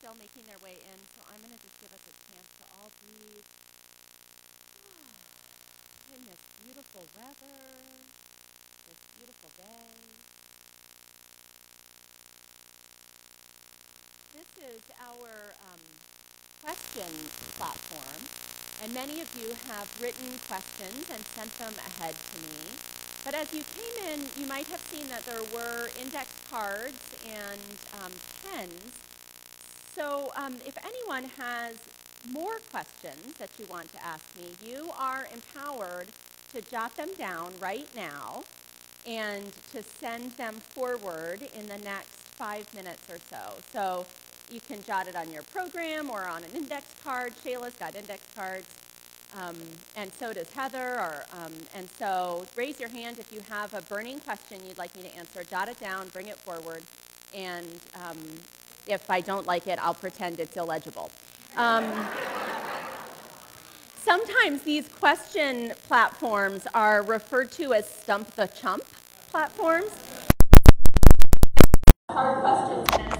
still making their way in, so I'm going to just give us a chance to all breathe in this beautiful weather, this beautiful day. This is our um, question platform, and many of you have written questions and sent them ahead to me. But as you came in, you might have seen that there were index cards and um, pens. So um, if anyone has more questions that you want to ask me, you are empowered to jot them down right now and to send them forward in the next five minutes or so. So you can jot it on your program or on an index card. Shayla's got index cards. Um, and so does Heather. Or, um, and so raise your hand if you have a burning question you'd like me to answer. Jot it down, bring it forward, and um, if I don't like it, I'll pretend it's illegible. Um, sometimes these question platforms are referred to as stump the chump platforms. Hard questions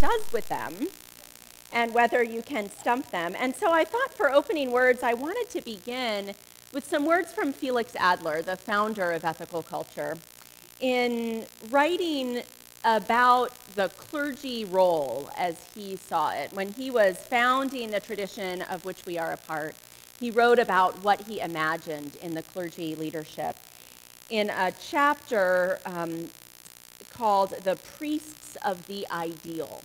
does with them and whether you can stump them. And so I thought for opening words, I wanted to begin with some words from Felix Adler, the founder of ethical culture. In writing about the clergy role as he saw it, when he was founding the tradition of which we are a part, he wrote about what he imagined in the clergy leadership. In a chapter um, called The Priests of the Ideal,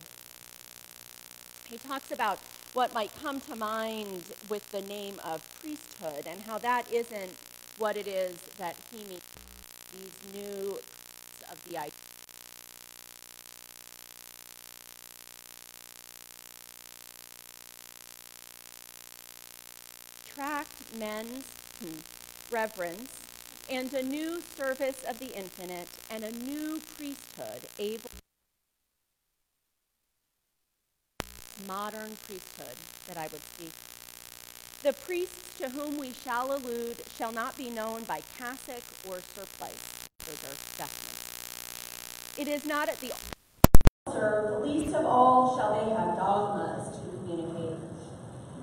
he talks about what might come to mind with the name of priesthood and how that isn't what it is that he means. These new of the idea. Track men's reverence and a new service of the infinite and a new priesthood able modern priesthood that I would speak. The priests to whom we shall allude shall not be known by cassock or surplice. Are definite. It is not at the altar, least of all shall they have dogmas.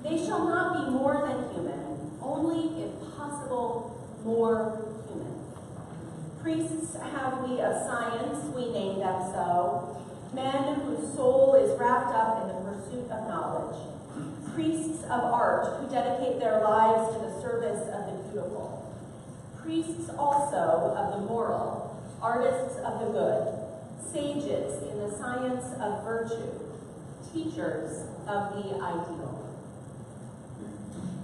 They shall not be more than human, only, if possible, more human. Priests have we of science, we name them so, men whose soul is wrapped up in the pursuit of knowledge, priests of art who dedicate their lives to the service of the beautiful, priests also of the moral, artists of the good, sages in the science of virtue, teachers of the ideal.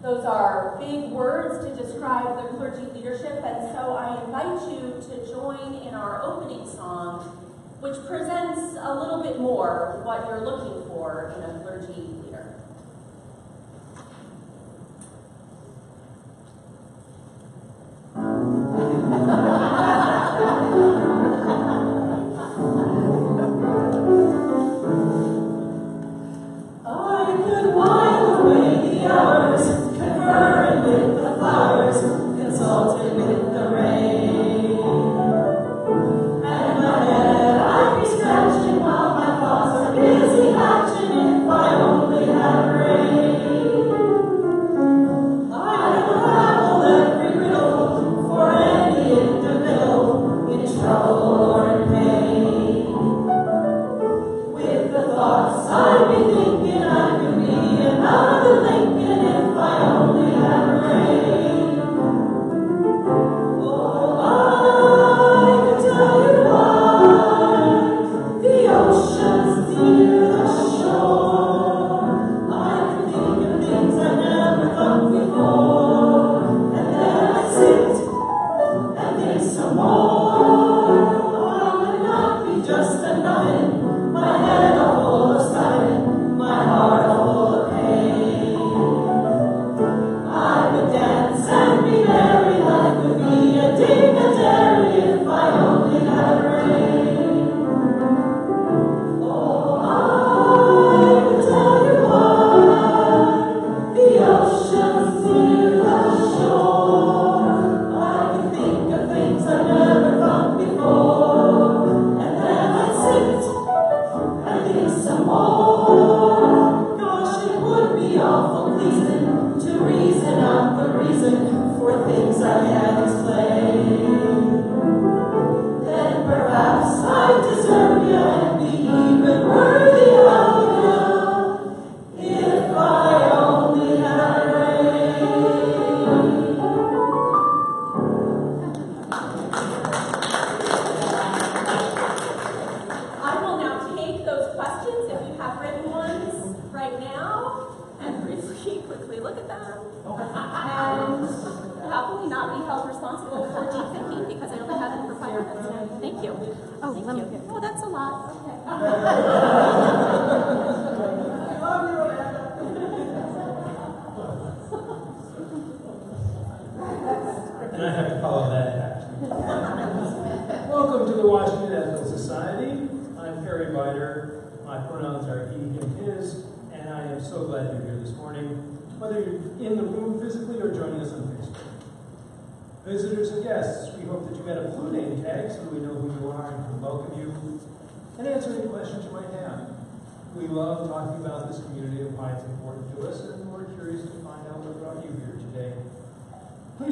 Those are big words to describe the clergy leadership, and so I invite you to join in our opening song which presents a little bit more what you're looking for in a clergy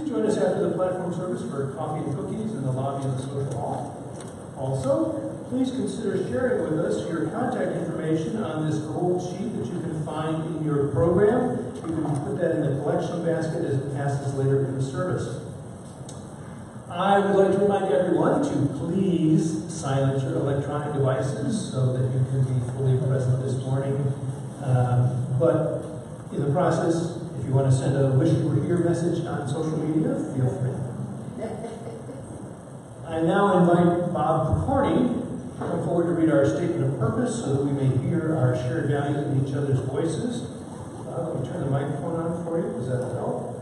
join us after the platform service for coffee and cookies in the lobby of the social hall. Also, please consider sharing with us your contact information on this gold sheet that you can find in your program. You can put that in the collection basket as it passes later in the service. I would like to remind everyone to please silence your electronic devices so that you can be fully present this morning. Um, but in the process, you want to send a wish you were here message on social media, feel free. I now invite Bob Picorni to come forward to read our statement of purpose so that we may hear our shared values in each other's voices. Uh, let me turn the microphone on for you. Does that help?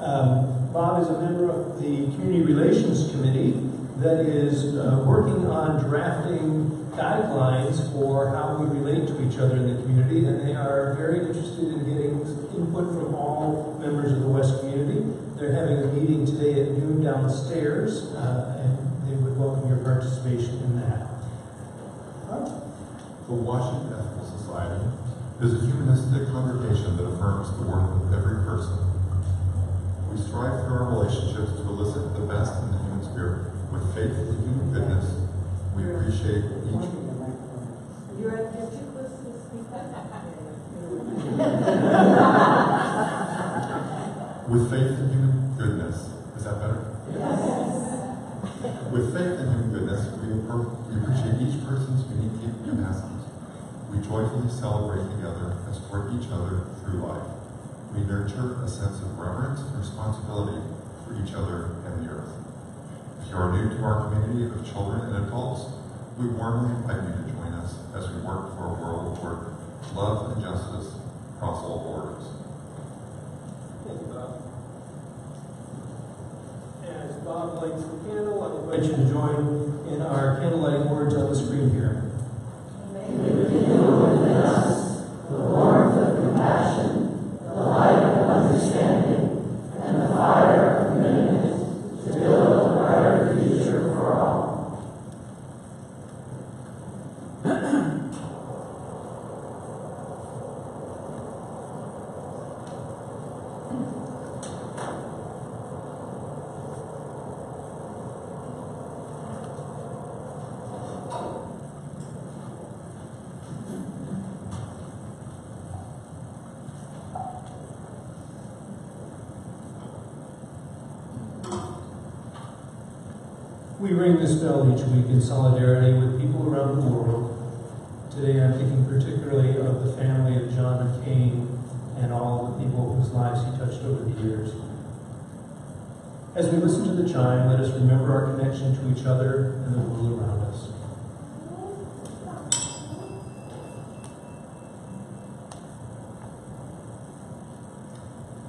Um, Bob is a member of the Community Relations Committee that is uh, working on drafting guidelines for how we relate to each other in the community, and they are very interested in getting input from all members of the WES community. They're having a meeting today at noon downstairs, uh, and they would welcome your participation in that. The Washington Ethical Society is a humanistic congregation that affirms the worth of every person. We strive through our relationships to elicit the best in the human spirit. With faith in human goodness, we appreciate each. You're, you're too close to the. With faith in human goodness, is that better? Yes. With faith in human goodness, we, we appreciate each person's unique capacities. We joyfully celebrate together and support each other through life. We nurture a sense of reverence and responsibility for each other and the earth. If you are new to our community of children we warmly invite you to join us as we work for a world where love and justice cross all borders. Thank you, uh, Bob. As Bob lights the candle, I invite you to join in our candlelight words on the screen here. We ring this bell each week in solidarity with people around the world. Today I'm thinking particularly of the family of John McCain and all the people whose lives he touched over the years. As we listen to the chime, let us remember our connection to each other and the world around us.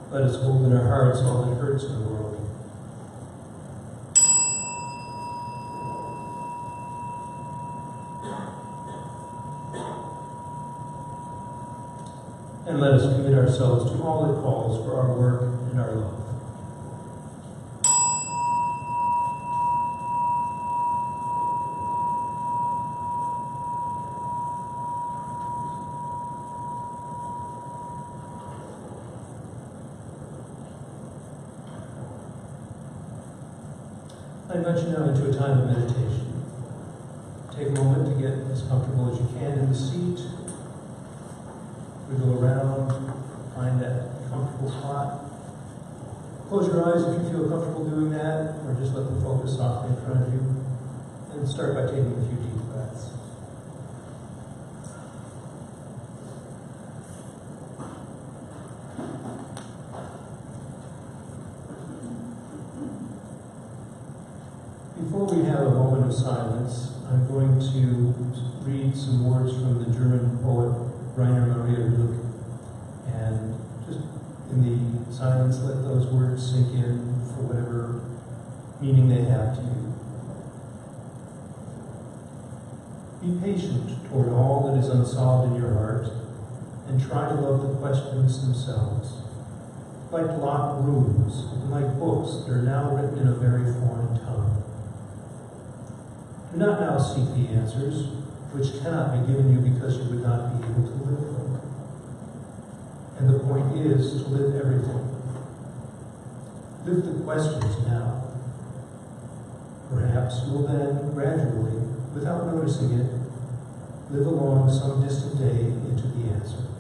Let us hold in our hearts all that hurts in the world. And let us commit ourselves to all it calls for our work and our love. I invite you now into a time of meditation. Take a moment to get as comfortable as you can in the seat. We go around, find that comfortable spot. Close your eyes if you feel comfortable doing that, or just let them focus softly in front of you. And start by taking a few deep breaths. Before we have a moment of silence, I'm going to read some words from the German poet Rainer Maria Rilke. And just in the silence, let those words sink in for whatever meaning they have to you. Be patient toward all that is unsolved in your heart and try to love the questions themselves. Like locked rooms, and like books that are now written in a very foreign tongue. Do not now seek the answers, which cannot be given you because you would not be able to live them. And the point is to live everything. Live the questions now. Perhaps will then gradually, without noticing it, live along some distant day into the answer.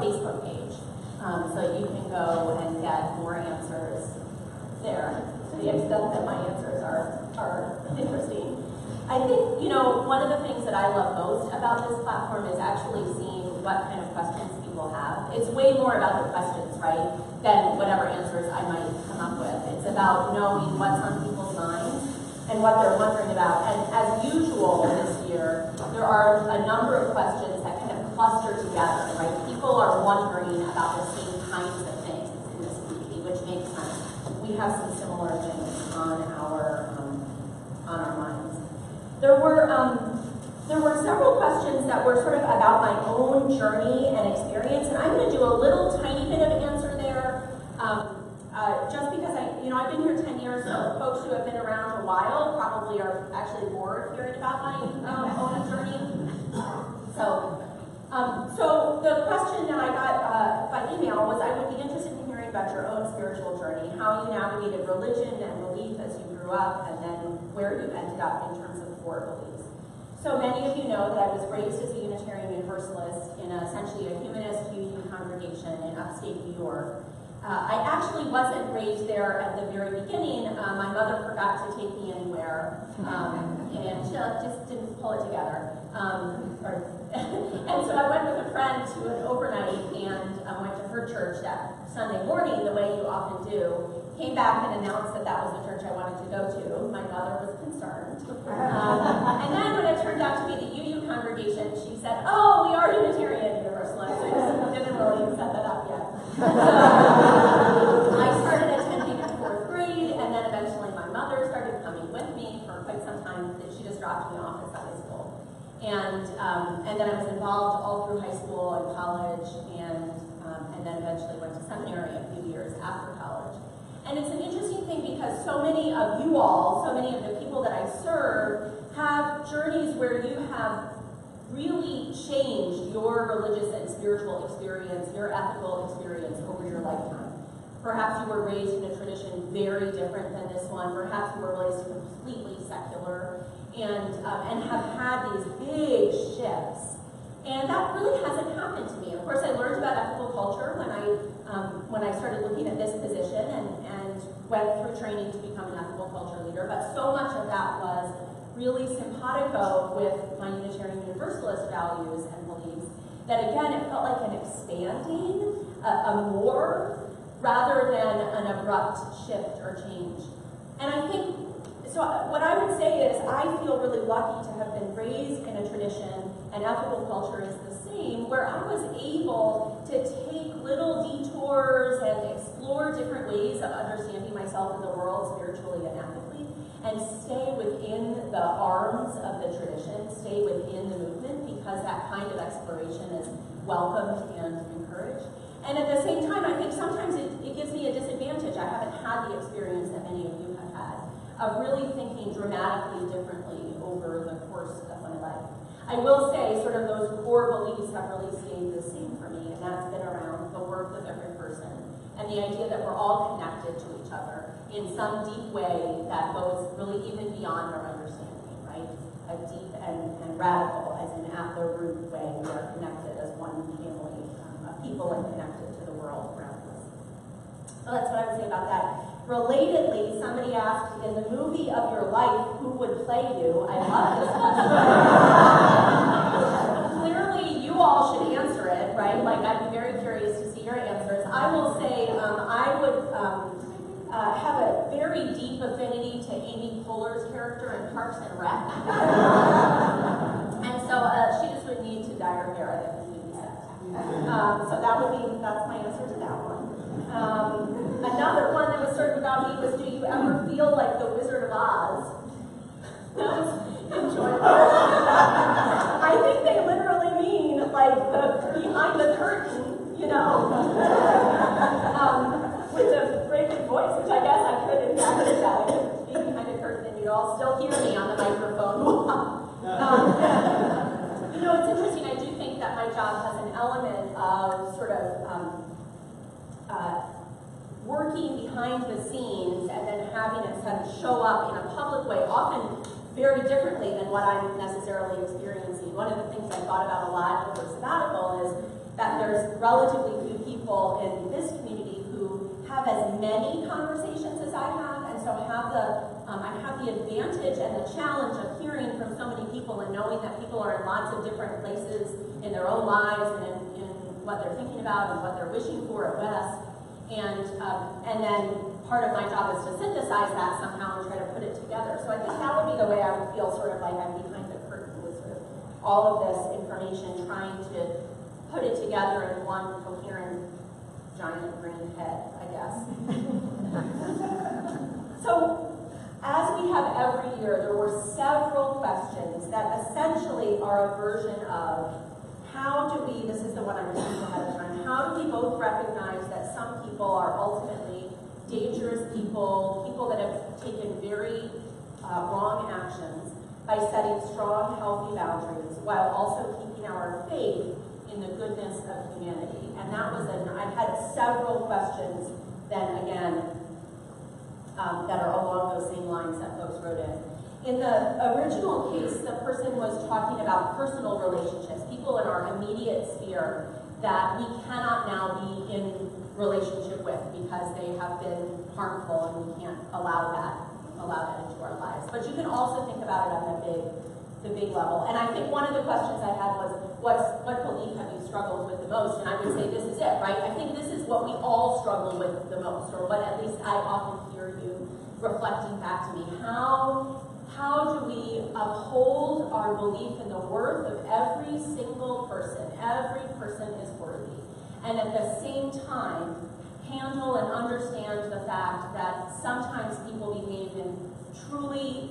Facebook page. Um, so you can go and get more answers there to the extent that my answers are, are interesting. I think, you know, one of the things that I love most about this platform is actually seeing what kind of questions people have. It's way more about the questions, right, than whatever answers I might come up with. It's about knowing what's on people's minds and what they're wondering about. And as usual this year, there are a number of questions cluster together, right? People are wondering about the same kinds of things in this community, which makes sense. We have some similar things on our um, on our minds. There were um, there were several questions that were sort of about my own journey and experience, and I'm going to do a little tiny bit of answer there. Um, uh, just because I, you know, I've been here 10 years, so folks who have been around a while probably are actually bored hearing about my um, own journey. So, um, so the question that I got uh, by email was, I would be interested in hearing about your own spiritual journey, how you navigated religion and belief as you grew up, and then where you ended up in terms of core beliefs. So many of you know that I was raised as a Unitarian Universalist in a, essentially a humanist UU congregation in upstate New York. Uh, I actually wasn't raised there at the very beginning. Uh, my mother forgot to take me anywhere, um, and she just didn't pull it together. Um, or, and so I went with a friend to an overnight and um, went to her church that Sunday morning, the way you often do. Came back and announced that that was the church I wanted to go to. My mother was concerned. Um, and then when it turned out to be the UU congregation, she said, "Oh, we are Unitarian Universalists." I just didn't really set that up yet. I started attending in fourth grade, and then eventually my mother started coming with me for quite some time. She just dropped me off at school, and um, and then I was involved all through high school and college, and um, and then eventually went to seminary a few years after college. And it's an interesting thing because so many of you all, so many of the people that I serve, have journeys where you have really changed your religious and spiritual experience, your ethical experience over your lifetime. Perhaps you were raised in a tradition very different than this one. Perhaps you were raised completely secular and, um, and have had these big shifts. And that really hasn't happened to me. Of course, I learned about ethical culture when I um, when I started looking at this position and, and went through training to become an ethical culture leader. But so much of that was really simpatico with my Unitarian Universalist values and beliefs that again, it felt like an expanding, a, a more, rather than an abrupt shift or change. And I think, so what I would say is I feel really lucky to have been raised in a tradition, and ethical culture is the same, where I was able to take little detours and explore different ways of understanding myself in the world spiritually and ethically, and stay within the arms of the tradition, stay within the movement, because that kind of exploration is welcomed and encouraged. And at the same time, I think sometimes it, it gives me a disadvantage. I haven't had the experience that many of you have had of really thinking dramatically differently over the course of my life. I will say, sort of those core beliefs have really stayed the same for me, and that's been around the worth of every person and the idea that we're all connected to each other in some deep way that goes really even beyond our understanding, right? A deep and, and radical, as in at the root way, we are connected as one family of people and connected to the world around us. So that's what I would say about that. Relatedly, somebody asked, in the movie of your life, who would play you? I love this. Clearly, you all should answer it, right? Like, I'd be very curious to see your answers. I will say um, I would um, uh, have a very deep affinity to Amy Poehler's character in Parks and Rec. and so uh, she just would need to dye her hair, I think. Um, so that would be, that's my answer to that one. Um, another one that was of about me was, do you ever feel like the Wizard of Oz? That was enjoyable. I think they literally mean like the behind the curtain, you know, um, with a great voice, which I guess I could in Catholic all still hear me on the microphone. um, you know, it's interesting. I do think that my job has an element of sort of um, uh, working behind the scenes and then having it sort of show up in a public way, often very differently than what I'm necessarily experiencing. One of the things I thought about a lot over sabbatical is that there's relatively few people in this community who have as many conversations as I have, and so have the um, I have the advantage and the challenge of hearing from so many people and knowing that people are in lots of different places in their own lives and in, in what they're thinking about and what they're wishing for at best. And um, and then part of my job is to synthesize that somehow and try to put it together. So I think that would be the way I would feel sort of like I'm behind the curtain with sort of all of this information, trying to put it together in one coherent giant green head, I guess. so as we have every year, there were several questions that essentially are a version of how do we, this is the one I received ahead of time, how do we both recognize that some people are ultimately dangerous people, people that have taken very uh, wrong actions by setting strong, healthy boundaries while also keeping our faith in the goodness of humanity. And that was an, I've had several questions then again um, that are along those same lines that folks wrote in. In the original case, the person was talking about personal relationships, people in our immediate sphere that we cannot now be in relationship with because they have been harmful and we can't allow that allow that into our lives. But you can also think about it on the big the big level. And I think one of the questions I had was, what's, what belief have you struggled with the most? And I would say this is it, right? I think this is what we all struggle with the most, or what at least I often hear you reflecting back to me. How, how do we uphold our belief in the worth of every single person? Every person is worthy. And at the same time, handle and understand the fact that sometimes people behave in truly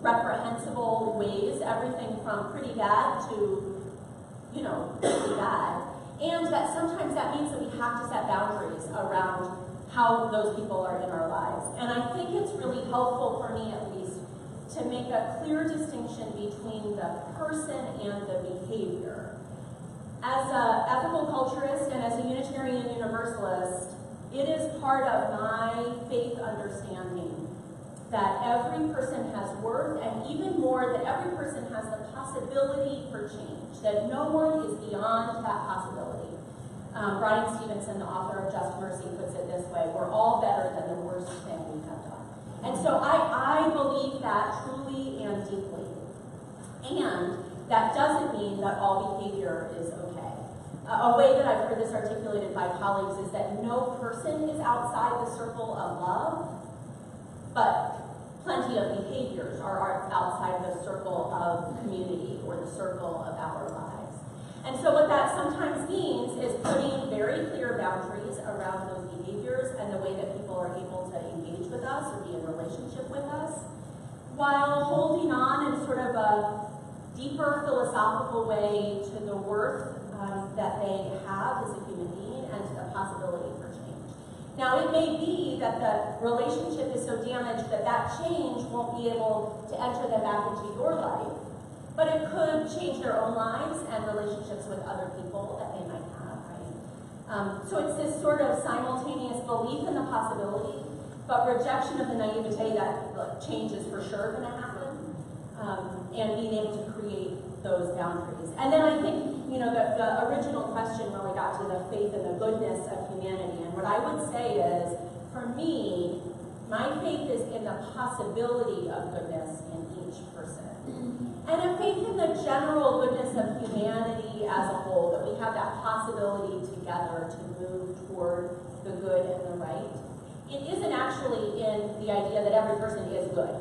reprehensible ways, everything from pretty bad to, you know, pretty bad. And that sometimes that means that we have to set boundaries around how those people are in our lives. And I think it's really helpful for me to make a clear distinction between the person and the behavior. As an ethical culturist and as a Unitarian Universalist, it is part of my faith understanding that every person has worth, and even more, that every person has the possibility for change, that no one is beyond that possibility. Um, Bryan Stevenson, the author of Just Mercy, puts it this way we're all better than the worst thing we have done. And so I, I believe that truly and deeply. And that doesn't mean that all behavior is okay. A way that I've heard this articulated by colleagues is that no person is outside the circle of love, but plenty of behaviors are, outside the circle of community or the circle of our lives. And so what that sometimes means is putting very clear boundaries around those behaviors and the way that people are able engage with us or be in relationship with us, while holding on in sort of a deeper philosophical way to the worth um, that they have as a human being and to the possibility for change. now, it may be that the relationship is so damaged that that change won't be able to enter them back into your life, but it could change their own lives and relationships with other people that they might have, right? Um, so it's this sort of simultaneous belief in the possibility, but rejection of the naivete that look, change is for sure going to happen, um, and being able to create those boundaries. And then I think, you know, the, the original question really got to the faith and the goodness of humanity. And what I would say is, for me, my faith is in the possibility of goodness in each person. And a faith in the general goodness of humanity as a whole, that we have that possibility together to move toward the good and the right. It isn't actually in the idea that every person is good,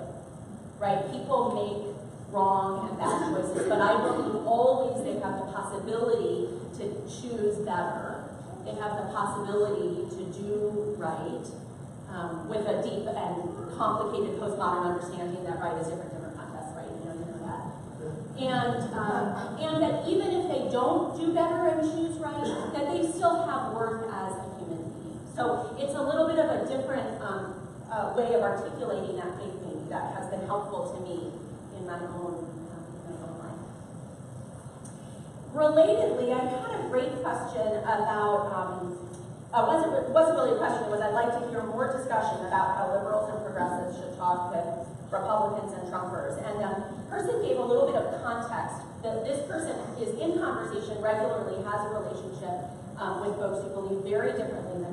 right? People make wrong and bad choices, but I believe always they have the possibility to choose better. They have the possibility to do right um, with a deep and complicated postmodern understanding that right is different, different contexts, right? You know, you know that. And, um, and that even if they don't do better and choose right, that they still have worth as. So it's a little bit of a different um, uh, way of articulating that faith that has been helpful to me in my own, um, my own life. Relatedly, I had a great question about, um, uh, wasn't, wasn't really a question, was I'd like to hear more discussion about how liberals and progressives should talk with Republicans and Trumpers. And the person gave a little bit of context that this person is in conversation regularly, has a relationship um, with folks who believe very differently than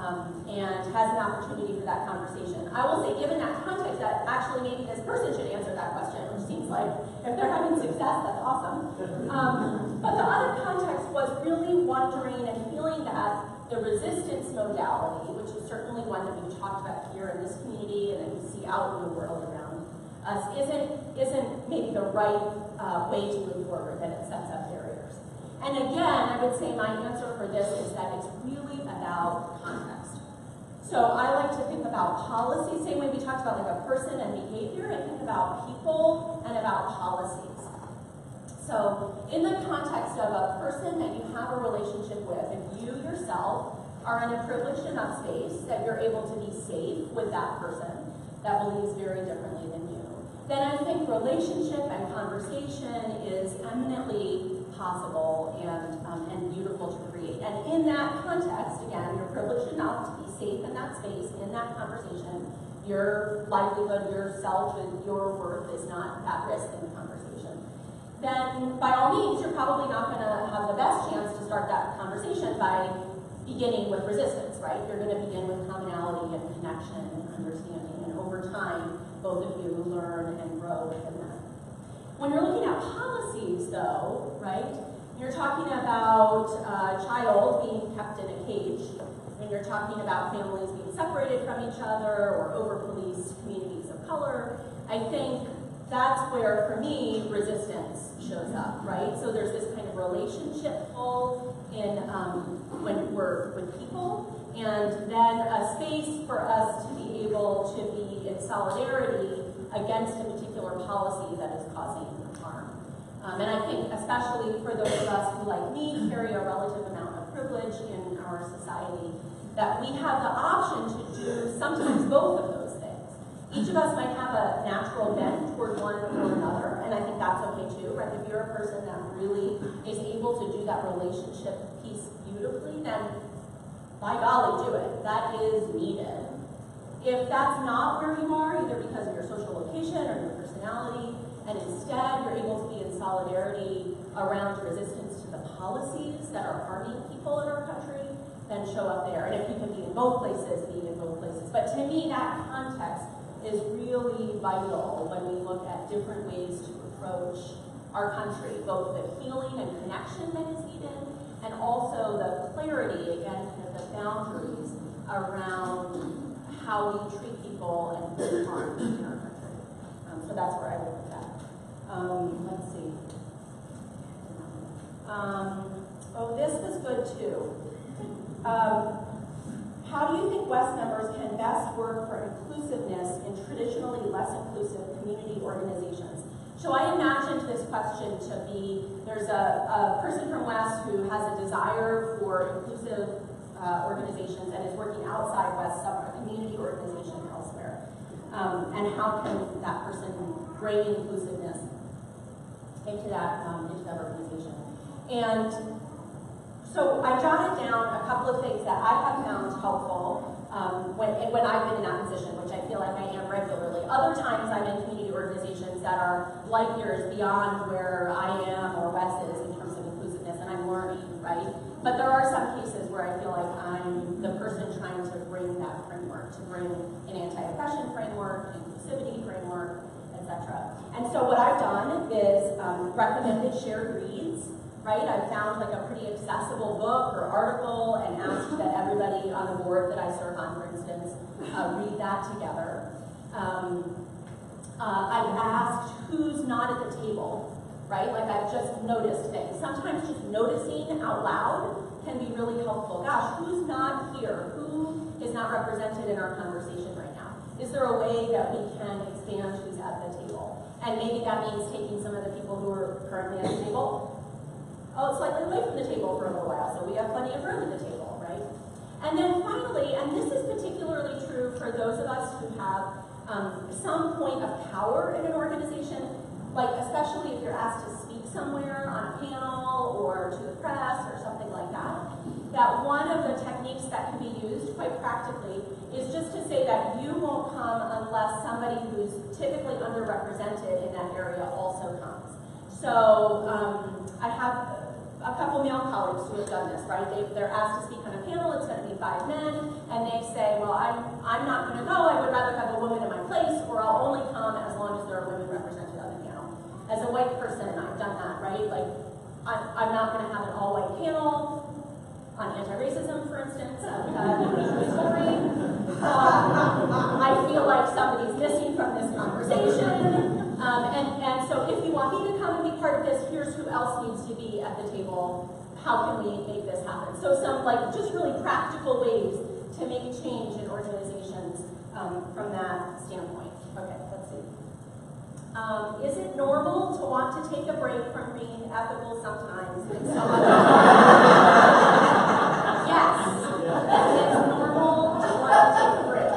um, and has an opportunity for that conversation. I will say, given that context, that actually maybe this person should answer that question, which seems like if they're having success, that's awesome. Um, but the other context was really wondering and feeling that the resistance modality, which is certainly one that we've talked about here in this community and that we see out in the world around us, isn't, isn't maybe the right uh, way to move forward, that it sets up barriers. And again, I would say my answer for this is that it's really about context. So I like to think about policy, same way we talked about like a person and behavior, I think about people and about policies. So in the context of a person that you have a relationship with, if you yourself are in a privileged enough space that you're able to be safe with that person that believes very differently than you, then I think relationship and conversation is eminently possible and, um, and beautiful to create. And in that context, again, you're privileged enough to be safe in that space, in that conversation. Your livelihood, your self, and your worth is not at risk in the conversation. Then, by all means, you're probably not going to have the best chance to start that conversation by beginning with resistance, right? You're going to begin with commonality and connection and understanding, and over time, both of you learn and grow within that. When you're looking at policies, though, right, you're talking about a child being kept in a cage, you're talking about families being separated from each other or over-policed communities of color, I think that's where, for me, resistance shows up, right? So there's this kind of relationship pull in um, when we're with people, and then a space for us to be able to be in solidarity against a particular policy that is causing harm. Um, and I think especially for those of us who, like me, carry a relative amount of privilege in our society, that we have the option to do sometimes both of those things. Each of us might have a natural bent toward one or another, and I think that's okay too, right? If you're a person that really is able to do that relationship piece beautifully, then by golly, do it. That is needed. If that's not where you are, either because of your social location or your personality, and instead you're able to be in solidarity around resistance to the policies that are harming people in our country, then show up there. And if you can be in both places, be in both places. But to me, that context is really vital when we look at different ways to approach our country, both the healing and connection that is needed, and also the clarity, again, kind of the boundaries around how we treat people and who harm in our country. Um, so that's where I would put that. Um, let's see. Um, oh, this was good too. Um, how do you think WES members can best work for inclusiveness in traditionally less inclusive community organizations? So I imagined this question to be, there's a, a person from WES who has a desire for inclusive uh, organizations and is working outside WES, a community organization elsewhere. Um, and how can that person bring inclusiveness into that, um, into that organization? And so I jotted down a couple of things that I have found helpful um, when, when I've been in that position, which I feel like I am regularly. Other times I'm in community organizations that are light years beyond where I am or WES is in terms of inclusiveness, and I'm learning, right? But there are some cases where I feel like I'm the person trying to bring that framework, to bring an anti-oppression framework, inclusivity framework, etc. And so what I've done is um, recommended shared reads right? I found like a pretty accessible book or article and asked that everybody on the board that I serve on, for instance, uh, read that together. Um, uh, I've asked who's not at the table, right? Like I've just noticed things. Sometimes just noticing out loud can be really helpful. Gosh, who's not here? Who is not represented in our conversation right now? Is there a way that we can expand who's at the table? And maybe that means taking some of the people who are currently at the table oh, slightly away from the table for a little while, so we have plenty of room at the table, right? And then finally, and this is particularly true for those of us who have um, some point of power in an organization, like especially if you're asked to speak somewhere on a panel or to the press or something like that, that one of the techniques that can be used quite practically is just to say that you won't come unless somebody who's typically underrepresented in that area also comes. So um, I have a couple male colleagues who have done this, right? They, they're asked to speak on a panel, it's going to be five men, and they say, well, I'm, I'm not going to go, I would rather have a woman in my place, or I'll only come as long as there are women represented on the panel. As a white person, I've done that, right? Like, I'm, I'm not going to have an all-white panel on anti-racism, for instance, because Missouri. Um, I feel like somebody's missing from this conversation. Um, and, and so if you want me to come and be part of this, here's who else needs to be at the table. How can we make this happen? So some like just really practical ways to make change in organizations um, from that standpoint. Okay, let's see. Um, is it normal to want to take a break from being ethical sometimes and some other Yes. It's normal to want to take a break.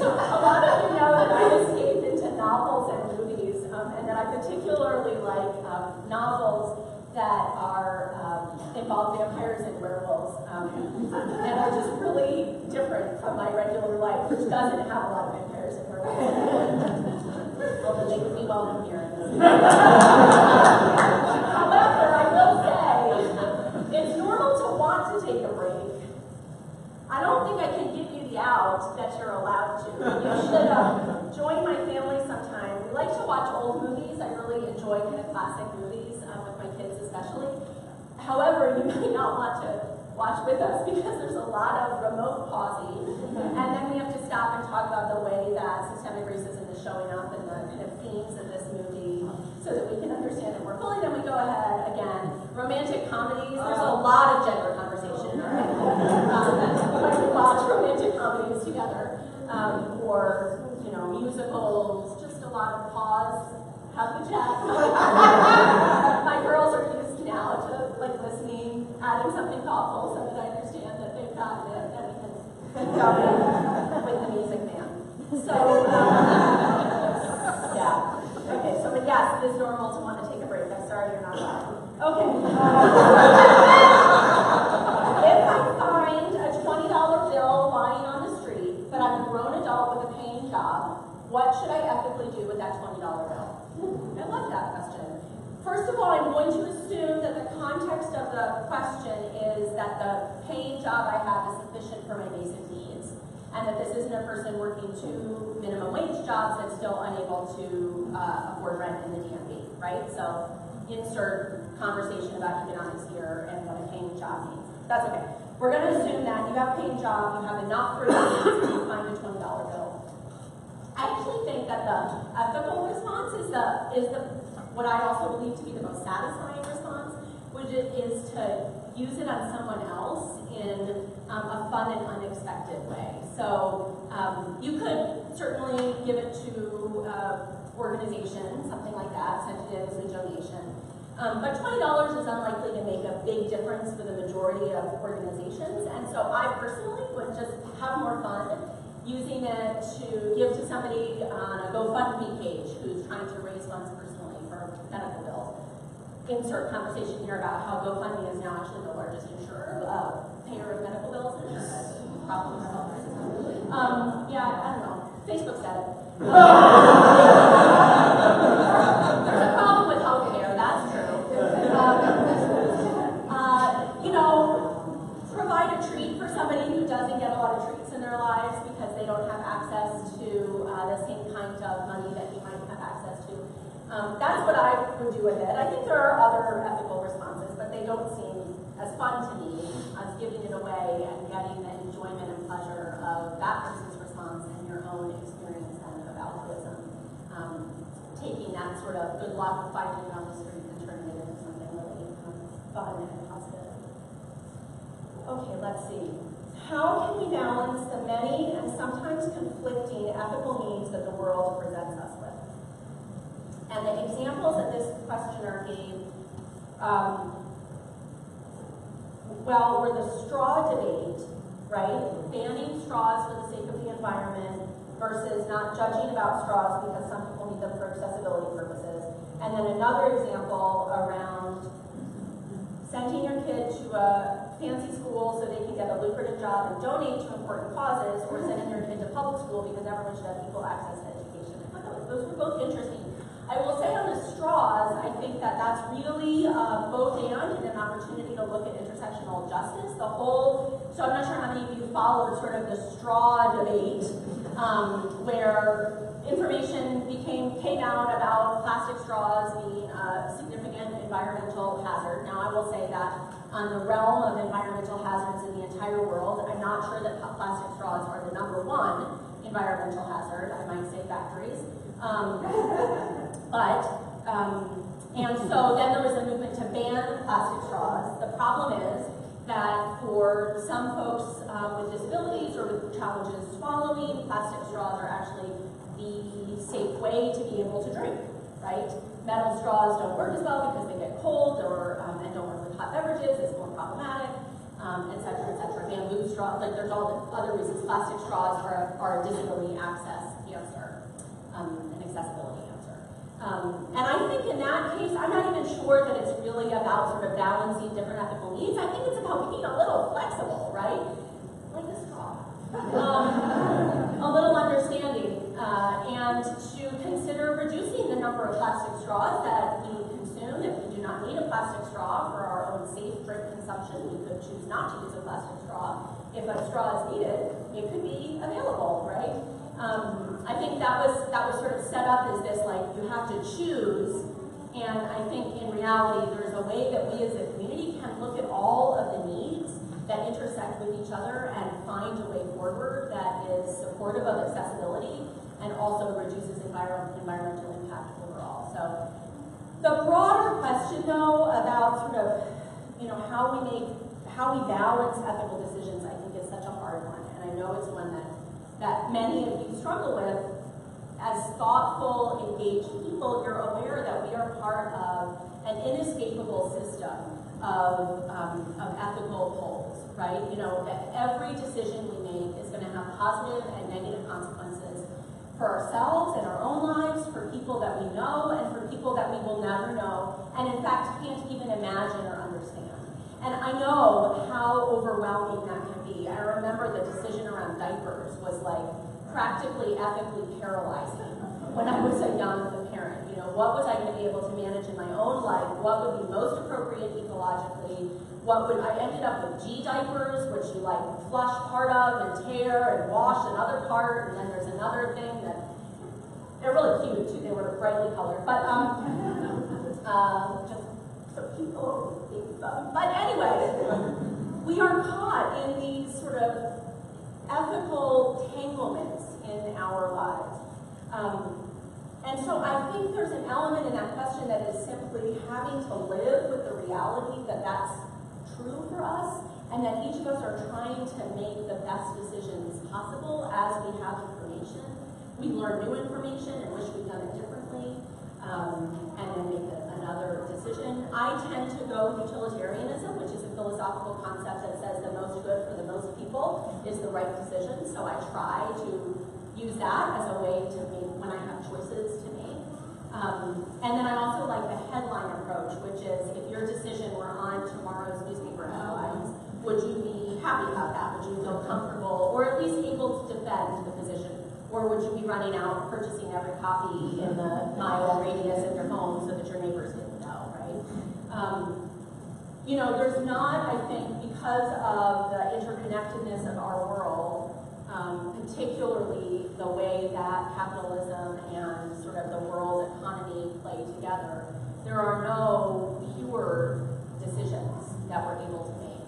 So a lot of you know that I escape into novels and movies, um, and that I particularly like um, novels that are um, and werewolves, um, and are just really different from my regular life, which doesn't have a lot of vampires and werewolves. Although they would be welcome here. However, I will say, it's normal to want to take a break. I don't think I can give you the out that you're allowed to. You should um, join my family sometime. We like to watch old movies. I really enjoy kind of classic movies um, with my kids especially. However, you may not want to watch with us because there's a lot of remote pausing. And then we have to stop and talk about the way that systemic racism is showing up in the kind of themes of this movie so that we can understand it more fully. Then we go ahead again. Romantic comedies, there's a lot of gender conversation in. Um, we watch romantic comedies together, um, or, you know, musicals, just a lot of pause, have the chat. My girls are used now to like listening, adding something thoughtful so that I understand that they've gotten it and we can go with the music man. So, um, yeah. Okay, so but yes, it is normal to want to take a break. I'm sorry you're not allowed. Okay. If I find a twenty dollar bill lying on the street, but I'm a grown adult with a paying job, what should I ethically do with that twenty dollar bill? I love that question. First of all, I'm going to assume that the context of the question is that the paying job I have is sufficient for my basic needs, and that this isn't a person working two minimum wage jobs and still unable to uh, afford rent in the DMV, right? So insert conversation about economics here and what a paying job means. That's okay. We're going to assume that you have a paying job, you have enough for you find a twenty dollar bill. I actually think that the ethical response is the is the what I also believe to be the most satisfying response, is to use it on someone else in um, a fun and unexpected way. So um, you could certainly give it to uh, organization, something like that, send it as a donation. Um, but $20 is unlikely to make a big difference for the majority of organizations. And so I personally would just have more fun using it to give to somebody on a GoFundMe page who's trying to raise funds personally for medical. Insert conversation here about how GoFundMe is now actually the largest insurer, uh, payer of medical bills and problems with health racism. Um, yeah, I don't know. Facebook said it a problem with healthcare, that's true. Um, uh, you know, provide a treat for somebody who doesn't get a lot of treats in their lives because they don't have access to uh, the same kind of money that you might have access to. Um, that's what I would do with it. I think there are other ethical responses, but they don't seem as fun to me as giving it away and getting the enjoyment and pleasure of that person's response and your own experience and of altruism. Um, taking that sort of good luck finding it on the street and turning it into something really um, fun and positive. Okay, let's see. How can we balance the many and sometimes conflicting ethical needs that the world presents us? And the examples that this questioner gave, um, well, were the straw debate right? Banning straws for the sake of the environment versus not judging about straws because some people need them for accessibility purposes. And then another example around sending your kid to a fancy school so they can get a lucrative job and donate to important causes, or sending your kid to public school because everyone should have equal access to education. I thought those- those were both interesting. I will say on the straws, I think that that's really uh, both and and an opportunity to look at intersectional justice. The whole, so I'm not sure how many of you followed sort of the straw debate, um, where information became came out about plastic straws being a significant environmental hazard. Now, I will say that on the realm of environmental hazards in the entire world, I'm not sure that plastic straws are the number one environmental hazard. I might say factories. Um, but, um, and so then there was a movement to ban plastic straws. The problem is that for some folks um, with disabilities or with challenges swallowing, plastic straws are actually the safe way to be able to drink, right? Metal straws don't work as well because they get cold or um, and don't work with hot beverages. It's more problematic, um, et cetera, et cetera. Bamboo straw, like there's all the other reasons. Plastic straws are, are a disability access answer, um, an accessibility. Um, and I think in that case, I'm not even sure that it's really about sort of balancing different ethical needs. I think it's about being a little flexible, right? Like a straw. Um, a little understanding, uh, and to consider reducing the number of plastic straws that we consume. If we do not need a plastic straw for our own safe drink consumption, we could choose not to use a plastic straw. If a straw is needed, it could be available, right? Um, I think that was that was sort of set up as this like you have to choose, and I think in reality there's a way that we as a community can look at all of the needs that intersect with each other and find a way forward that is supportive of accessibility and also reduces enviro- environmental impact overall. So the broader question though about sort of you know how we make how we balance ethical decisions I think is such a hard one and I know it's one that that many of you struggle with. As thoughtful engaged people you're aware that we are part of an inescapable system of, um, of ethical poles right? You know that every decision we make is going to have positive and negative consequences for ourselves and our own lives, for people that we know, and for people that we will never know, and in fact can't even imagine or understand. And I how overwhelming that can be. I remember the decision around diapers was like practically ethically paralyzing when I was a young parent. You know, what was I going to be able to manage in my own life? What would be most appropriate ecologically? What would I ended up with gDiapers, which you like flush part of and tear and wash another part, and then there's another thing that they're really cute too. They were brightly colored, but um, uh, just so people think. But anyway, we are caught in these sort of ethical tanglements in our lives. Um, and so I think there's an element in that question that is simply having to live with the reality that that's true for us and that each of us are trying to make the best decisions possible as we have information. We learn new information and wish we'd done it differently, um, and then make a, another decision. I tend to go with utilitarianism, which is a philosophical concept that says the most good for the most people is the right decision. So I try to use that as a way to make when I have choices to make. Um, and then I also like the headline approach, which is if your decision were on tomorrow's newspaper headlines, would you be happy about that? Would you feel comfortable or at least able to defend the position? Or would you be running out purchasing every copy in the mile radius of your home so that your neighbors didn't know, right? Um, you know, there's not, I think, because of the interconnectedness of our world, um, particularly the way that capitalism and sort of the world economy play together, there are no pure decisions that we're able to make.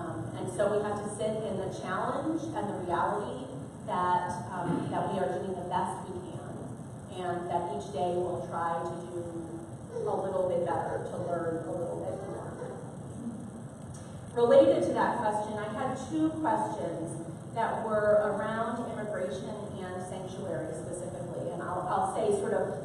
Um, and so we have to sit in the challenge and the reality that, um, that we are doing the best we can, and that each day we'll try to do a little bit better, to learn a little bit more. Related to that question, I had two questions that were around immigration and sanctuary specifically. And I'll, I'll say sort of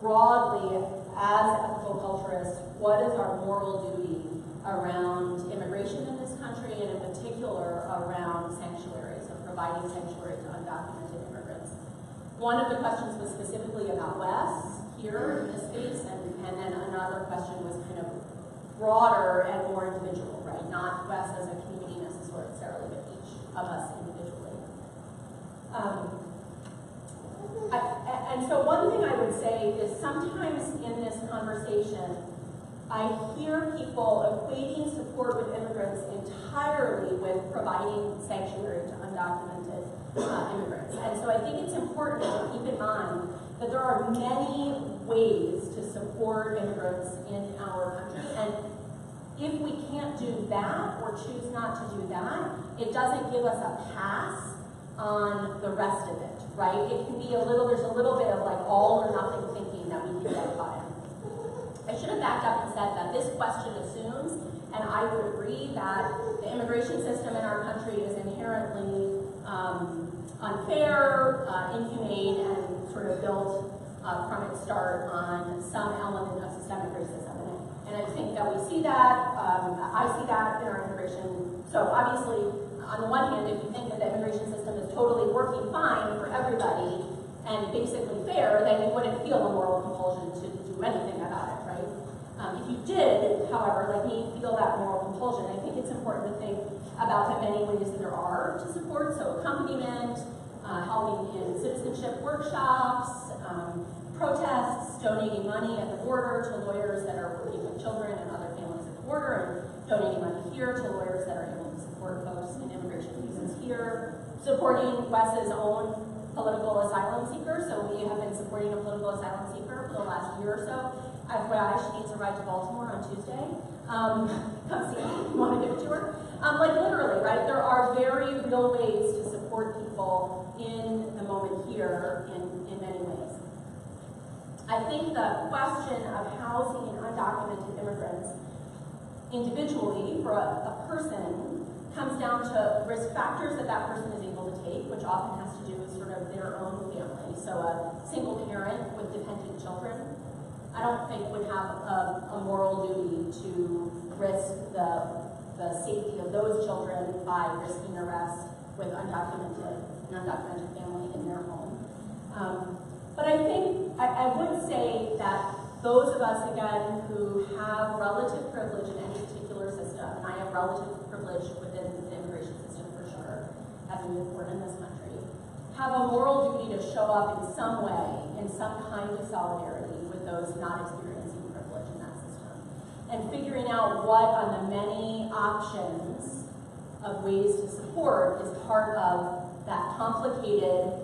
broadly, as ethical culturists, what is our moral duty around immigration in this country and in particular around sanctuaries and providing sanctuary to undocumented. One of the questions was specifically about WES here in this space, and, and then another question was kind of broader and more individual, right? Not WES as a community necessarily, but each of us individually. Um, I, and so one thing I would say is sometimes in this conversation, I hear people equating support with immigrants entirely with providing sanctuary to undocumented uh, immigrants. And so I think it's important to keep in mind that there are many ways to support immigrants in our country. And if we can't do that or choose not to do that, it doesn't give us a pass on the rest of it, right? It can be a little, there's a little bit of like all or nothing thinking that we can get by. I should have backed up and said that this question assumes, and I would agree, that the immigration system in our country is inherently um, unfair, uh, inhumane, and sort of built uh, from its start on some element of systemic racism. And I think that we see that, um, I see that in our immigration. So obviously, on the one hand, if you think that the immigration system is totally working fine for everybody and basically fair, then you wouldn't feel a moral compulsion to do anything about it, right? Um, if you did, however, like me, feel that moral compulsion, I think it's important to think about the many ways that there are to support. So accompaniment, uh, helping in citizenship workshops, um, protests, donating money at the border to lawyers that are working with children and other families at the border, and donating money here to lawyers that are able to support folks in immigration cases here, supporting WES's own political asylum seeker. So we have been supporting a political asylum seeker for the last year or so. FYI, she needs a ride to Baltimore on Tuesday. Um, come see me, you want to give it to her? Um, like literally, right? There are very real ways to support people in the moment here in, in many ways. I think the question of housing undocumented immigrants individually for a, a, person comes down to risk factors that that person is able to take, which often has to do with sort of their own family. So a single parent with dependent children, I don't think would have a, a moral duty to risk the, the safety of those children by risking arrest with undocumented, an undocumented family in their home. Um, but I think I, I would say that those of us, again, who have relative privilege in any particular system, and I have relative privilege within the immigration system for sure, having been born in this country, have a moral duty to show up in some way, in some kind of solidarity with those not experiencing privilege in that. And figuring out what on the many options of ways to support is part of that complicated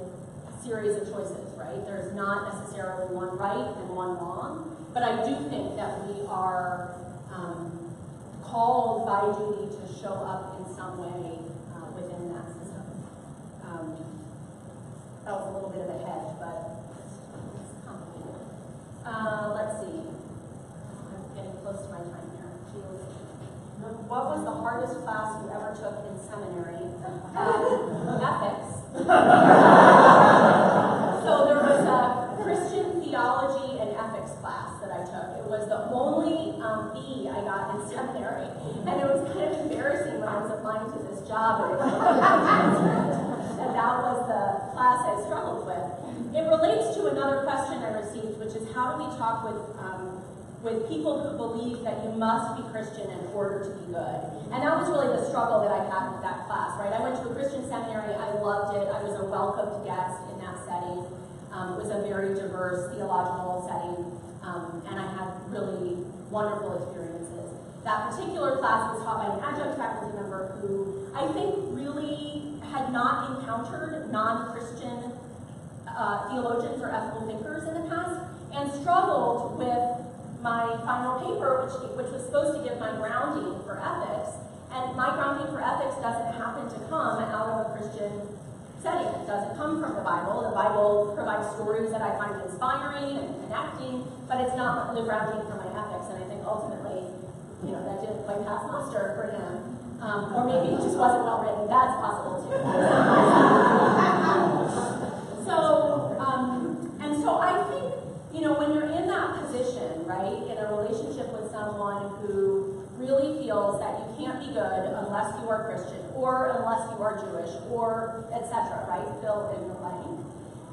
series of choices, right? There's not necessarily one right and one wrong, but I do think that we are um, called by duty to show up in some way uh, within that system. Um, that was a little bit of a hedge, but it's, complicated. Uh, let's see. Close to my time here. What was the hardest class you ever took in seminary? Um, ethics. so there was a Christian theology and ethics class that I took. It was the only um, B I got in seminary, and it was kind of embarrassing when I was applying to this job. and that was the class I struggled with. It relates to another question I received, which is how do we talk with um, with people who believe that you must be Christian in order to be good. And that was really the struggle that I had with that class, right? I went to a Christian seminary, I loved it, I was a welcomed guest in that setting. Um, it was a very diverse theological setting, um, and I had really wonderful experiences. That particular class was taught by an adjunct faculty member who I think really had not encountered non-Christian uh, theologians or ethical thinkers in the past, and struggled with my final paper, which, which was supposed to give my grounding for ethics. And my grounding for ethics doesn't happen to come out of a Christian setting. It doesn't come from the Bible. The Bible provides stories that I find inspiring and connecting, but it's not the grounding for my ethics. And I think ultimately, you know, that didn't quite pass muster for him. Um, or maybe it just wasn't well written. That's possible too. so, um, and so I think you know, when you're right, in a relationship with someone who really feels that you can't be good unless you are Christian, or unless you are Jewish, or etc., right? Fill in the blank.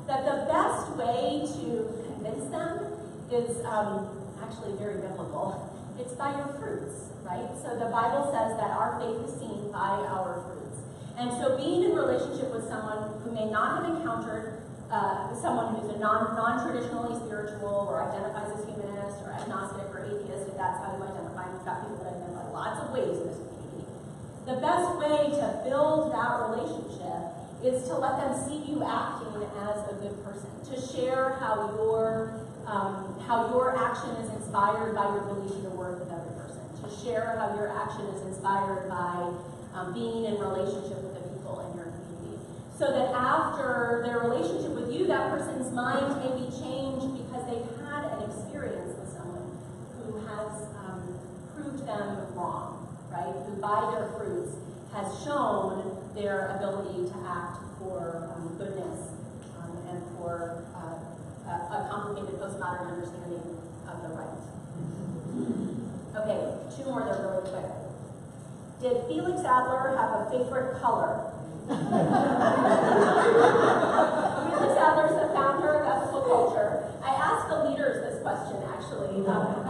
That the best way to convince them is um, actually very biblical. It's by your fruits, right? So the Bible says that our faith is seen by our fruits. And so being in relationship with someone who may not have encountered uh, someone who's a non, non-traditionally spiritual or identifies as or agnostic or atheist, if that's how you identify, we've got people that identify lots of ways in this community. The best way to build that relationship is to let them see you acting as a good person, to share how your um, how your action is inspired by your belief in the word of another person, to share how your action is inspired by um, being in relationship with the people in your community. So that after their relationship with you, that person's mind may be changed because they've had an experience with someone who has um, proved them wrong, right? Who by their fruits has shown their ability to act for um, goodness um, and for uh, a, complicated postmodern understanding of the right. Okay, two more that are really quick. Did Felix Adler have a favorite color? Felix Adler is the founder of ethical culture. I asked the leaders this question, actually. Um,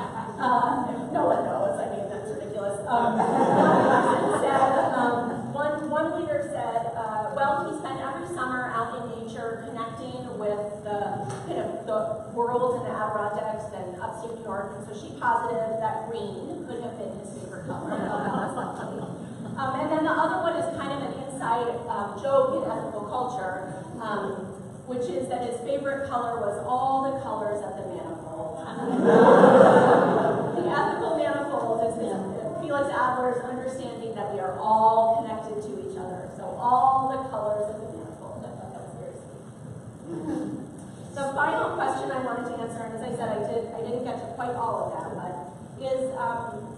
uh, no one knows. I mean, that's ridiculous. Um, said, um, one, one leader said, uh, well, he spent every summer out in nature connecting with the kind of the world in the Adirondacks and upstate New York, and so she posited that green could have been his favorite color. um, and then the other one is kind of an inside um, joke in ethical culture, um, which is that his favorite color was all the colors of the manifold. the ethical manifold is Felix Adler's understanding that we are all connected to each other. So all the colors of the manifold. That. The final question I wanted to answer, and as I said, I did I didn't get to quite all of them, but is um,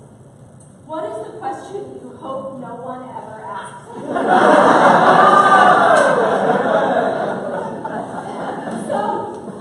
what is the question you hope no one ever asks? so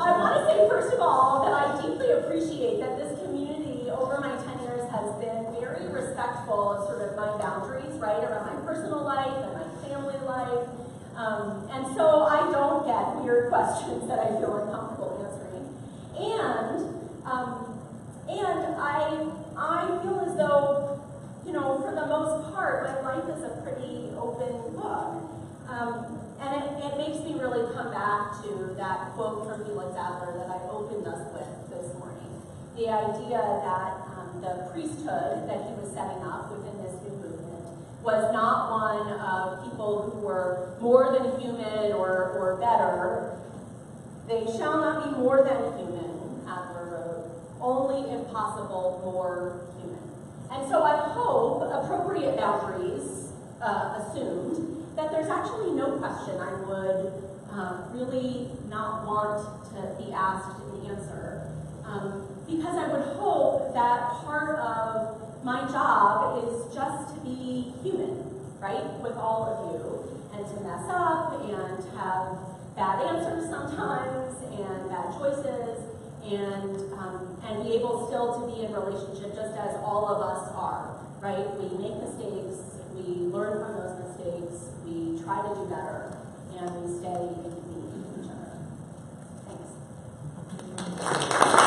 I want to say first of all that I deeply appreciate that this community over my 10 years has been very respectful of sort of my boundaries, right, around my personal life and my family life. Um, and so I don't get weird questions that I feel uncomfortable answering. And um, and I I feel as though, you know, for the most part, my life is a pretty open book. Um, and it, it makes me really come back to that quote from Felix Adler that I opened us with this morning. The idea that um, the priesthood that he was setting up within was not one of people who were more than human or, or better. They shall not be more than human, Adler wrote, only if possible more human. And so I hope appropriate boundaries uh, assumed that there's actually no question I would um, really not want to be asked and answer. Um, because I would hope that part of my job is just to be human, right, with all of you, and to mess up and have bad answers sometimes and bad choices, and um, and be able still to be in relationship just as all of us are, right? We make mistakes, we learn from those mistakes, we try to do better, and we stay in community with each other. Thanks.